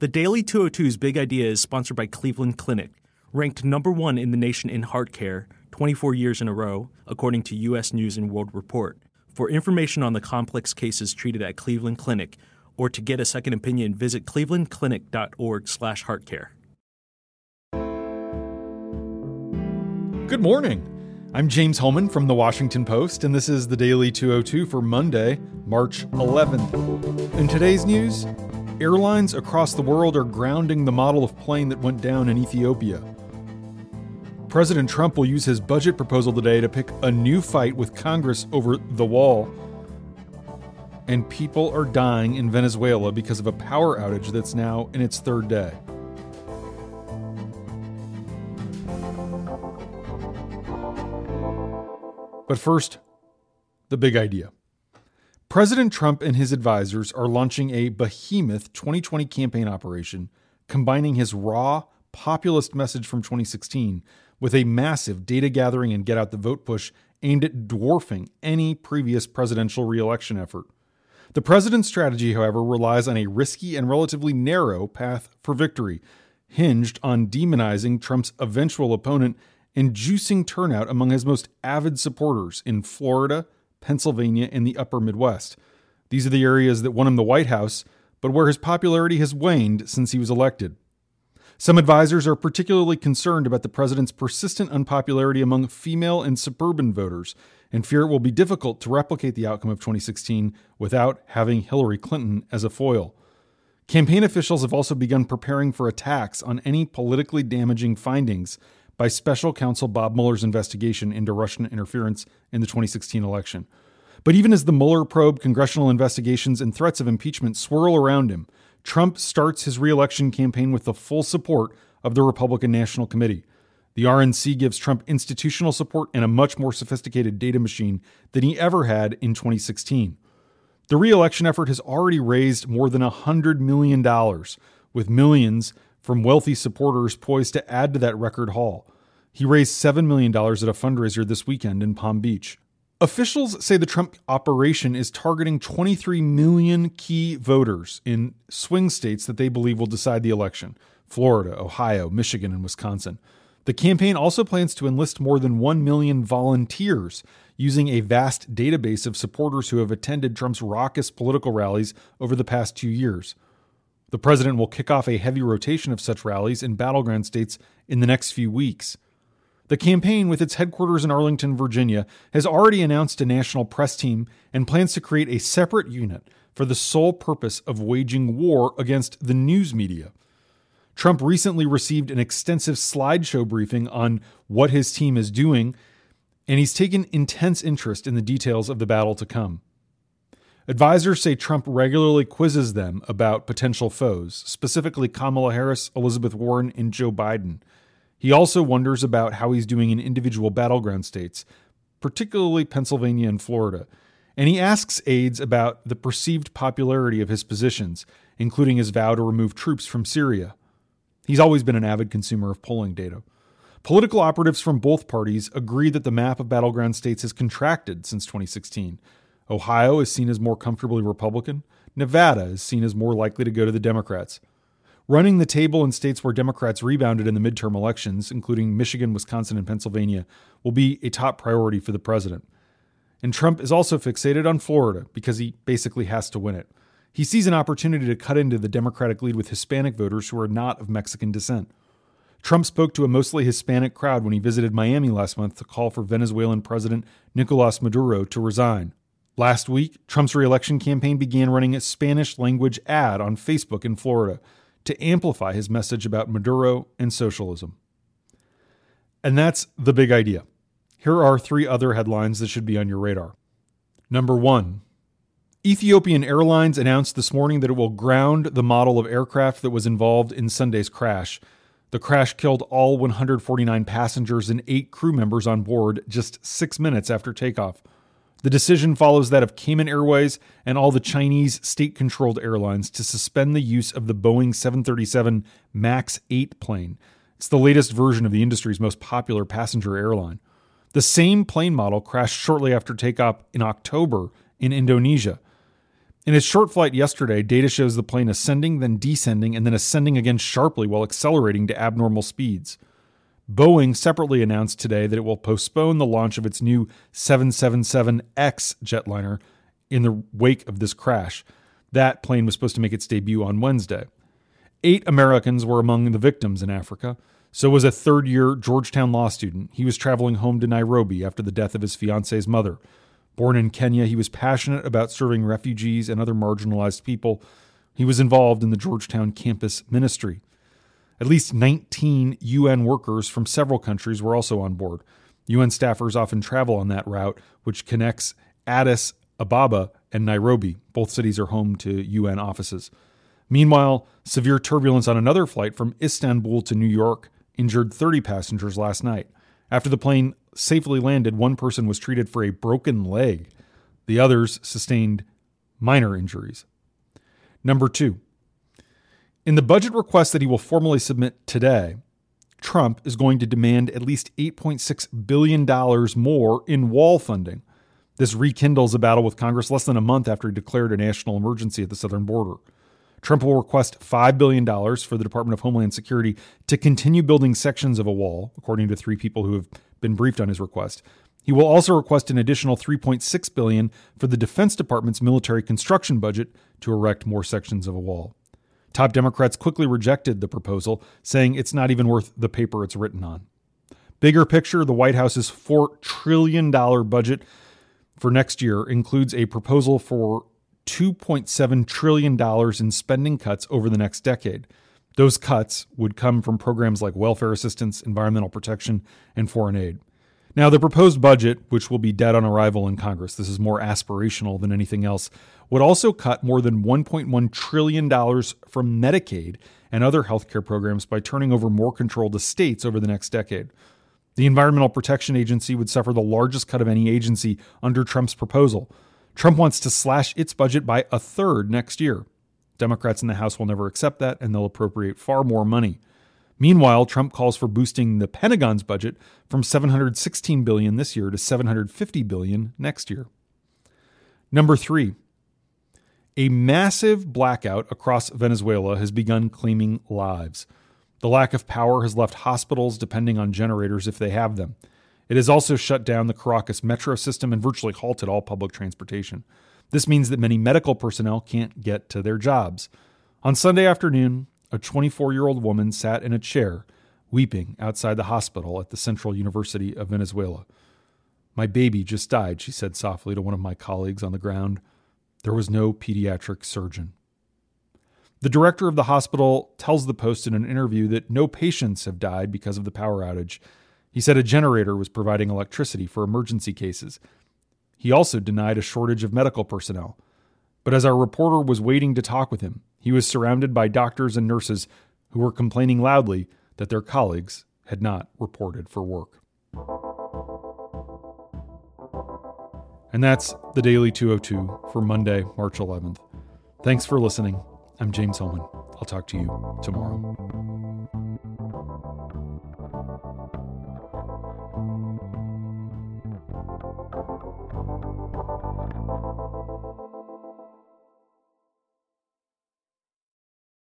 The Daily 202's Big Idea is sponsored by Cleveland Clinic, ranked number one in the nation in heart care 24 years in a row, according to U.S. News and World Report. For information on the complex cases treated at Cleveland Clinic, or to get a second opinion, visit clevelandclinic.org/heartcare. Good morning. I'm James Hohmann from the Washington Post, and this is the Daily 202 for Monday, March 11th. In today's news, airlines across the world are grounding the model of plane that went down in Ethiopia. President Trump will use his budget proposal today to pick a new fight with Congress over the wall. And people are dying in Venezuela because of a power outage that's now in its third day. But first, the big idea. President Trump and his advisors are launching a behemoth 2020 campaign operation combining his raw, populist message from 2016 with a massive data gathering and get out the vote push aimed at dwarfing any previous presidential reelection effort. The president's strategy, however, relies on a risky and relatively narrow path for victory, hinged on demonizing Trump's eventual opponent and juicing turnout among his most avid supporters in Florida, Pennsylvania, and the upper Midwest. These are the areas that won him the White House, but where his popularity has waned since he was elected. Some advisors are particularly concerned about the president's persistent unpopularity among female and suburban voters and fear it will be difficult to replicate the outcome of 2016 without having Hillary Clinton as a foil. Campaign officials have also begun preparing for attacks on any politically damaging findings by special counsel Bob Mueller's investigation into Russian interference in the 2016 election. But even as the Mueller probe, congressional investigations, and threats of impeachment swirl around him, Trump starts his reelection campaign with the full support of the Republican National Committee. The RNC gives Trump institutional support and a much more sophisticated data machine than he ever had in 2016. The reelection effort has already raised more than $100 million, with millions from wealthy supporters poised to add to that record haul. He raised $7 million at a fundraiser this weekend in Palm Beach. Officials say the Trump operation is targeting 23 million key voters in swing states that they believe will decide the election Florida, Ohio, Michigan, and Wisconsin. The campaign also plans to enlist more than 1 million volunteers using a vast database of supporters who have attended Trump's raucous political rallies over the past two years. The president will kick off a heavy rotation of such rallies in battleground states in the next few weeks. The campaign, with its headquarters in Arlington, Virginia, has already announced a national press team and plans to create a separate unit for the sole purpose of waging war against the news media. Trump recently received an extensive slideshow briefing on what his team is doing, and he's taken intense interest in the details of the battle to come. Advisors say Trump regularly quizzes them about potential foes, specifically Kamala Harris, Elizabeth Warren, and Joe Biden. He also wonders about how he's doing in individual battleground states, particularly Pennsylvania and Florida. And he asks aides about the perceived popularity of his positions, including his vow to remove troops from Syria. He's always been an avid consumer of polling data. Political operatives from both parties agree that the map of battleground states has contracted since 2016. Ohio is seen as more comfortably Republican. Nevada is seen as more likely to go to the Democrats. Running the table in states where Democrats rebounded in the midterm elections, including Michigan, Wisconsin, and Pennsylvania, will be a top priority for the president. And Trump is also fixated on Florida because he basically has to win it. He sees an opportunity to cut into the Democratic lead with Hispanic voters who are not of Mexican descent. Trump spoke to a mostly Hispanic crowd when he visited Miami last month to call for Venezuelan President Nicolas Maduro to resign. Last week, Trump's reelection campaign began running a Spanish language ad on Facebook in Florida to amplify his message about Maduro and socialism. And that's the big idea. Here are three other headlines that should be on your radar. Number one Ethiopian Airlines announced this morning that it will ground the model of aircraft that was involved in Sunday's crash. The crash killed all 149 passengers and eight crew members on board just six minutes after takeoff. The decision follows that of Cayman Airways and all the Chinese state controlled airlines to suspend the use of the Boeing 737 MAX 8 plane. It's the latest version of the industry's most popular passenger airline. The same plane model crashed shortly after takeoff in October in Indonesia. In its short flight yesterday, data shows the plane ascending, then descending, and then ascending again sharply while accelerating to abnormal speeds. Boeing separately announced today that it will postpone the launch of its new 777X jetliner in the wake of this crash. That plane was supposed to make its debut on Wednesday. Eight Americans were among the victims in Africa. So was a third year Georgetown law student. He was traveling home to Nairobi after the death of his fiance's mother. Born in Kenya, he was passionate about serving refugees and other marginalized people. He was involved in the Georgetown campus ministry. At least 19 UN workers from several countries were also on board. UN staffers often travel on that route, which connects Addis Ababa and Nairobi. Both cities are home to UN offices. Meanwhile, severe turbulence on another flight from Istanbul to New York injured 30 passengers last night. After the plane safely landed, one person was treated for a broken leg. The others sustained minor injuries. Number two, in the budget request that he will formally submit today, Trump is going to demand at least $8.6 billion more in wall funding. This rekindles a battle with Congress less than a month after he declared a national emergency at the southern border. Trump will request $5 billion for the Department of Homeland Security to continue building sections of a wall, according to three people who have been briefed on his request. He will also request an additional 3.6 billion for the Defense Department's military construction budget to erect more sections of a wall. Top Democrats quickly rejected the proposal, saying it's not even worth the paper it's written on. Bigger picture, the White House's $4 trillion budget for next year includes a proposal for $2.7 trillion in spending cuts over the next decade. Those cuts would come from programs like welfare assistance, environmental protection, and foreign aid. Now, the proposed budget, which will be dead on arrival in Congress, this is more aspirational than anything else, would also cut more than $1.1 trillion from Medicaid and other healthcare programs by turning over more control to states over the next decade. The Environmental Protection Agency would suffer the largest cut of any agency under Trump's proposal. Trump wants to slash its budget by a third next year. Democrats in the House will never accept that, and they'll appropriate far more money. Meanwhile, Trump calls for boosting the Pentagon's budget from 716 billion this year to 750 billion next year. Number 3. A massive blackout across Venezuela has begun claiming lives. The lack of power has left hospitals depending on generators if they have them. It has also shut down the Caracas metro system and virtually halted all public transportation. This means that many medical personnel can't get to their jobs. On Sunday afternoon, a 24 year old woman sat in a chair, weeping outside the hospital at the Central University of Venezuela. My baby just died, she said softly to one of my colleagues on the ground. There was no pediatric surgeon. The director of the hospital tells the Post in an interview that no patients have died because of the power outage. He said a generator was providing electricity for emergency cases. He also denied a shortage of medical personnel. But as our reporter was waiting to talk with him, he was surrounded by doctors and nurses who were complaining loudly that their colleagues had not reported for work. And that's the Daily 202 for Monday, March 11th. Thanks for listening. I'm James Hohmann. I'll talk to you tomorrow.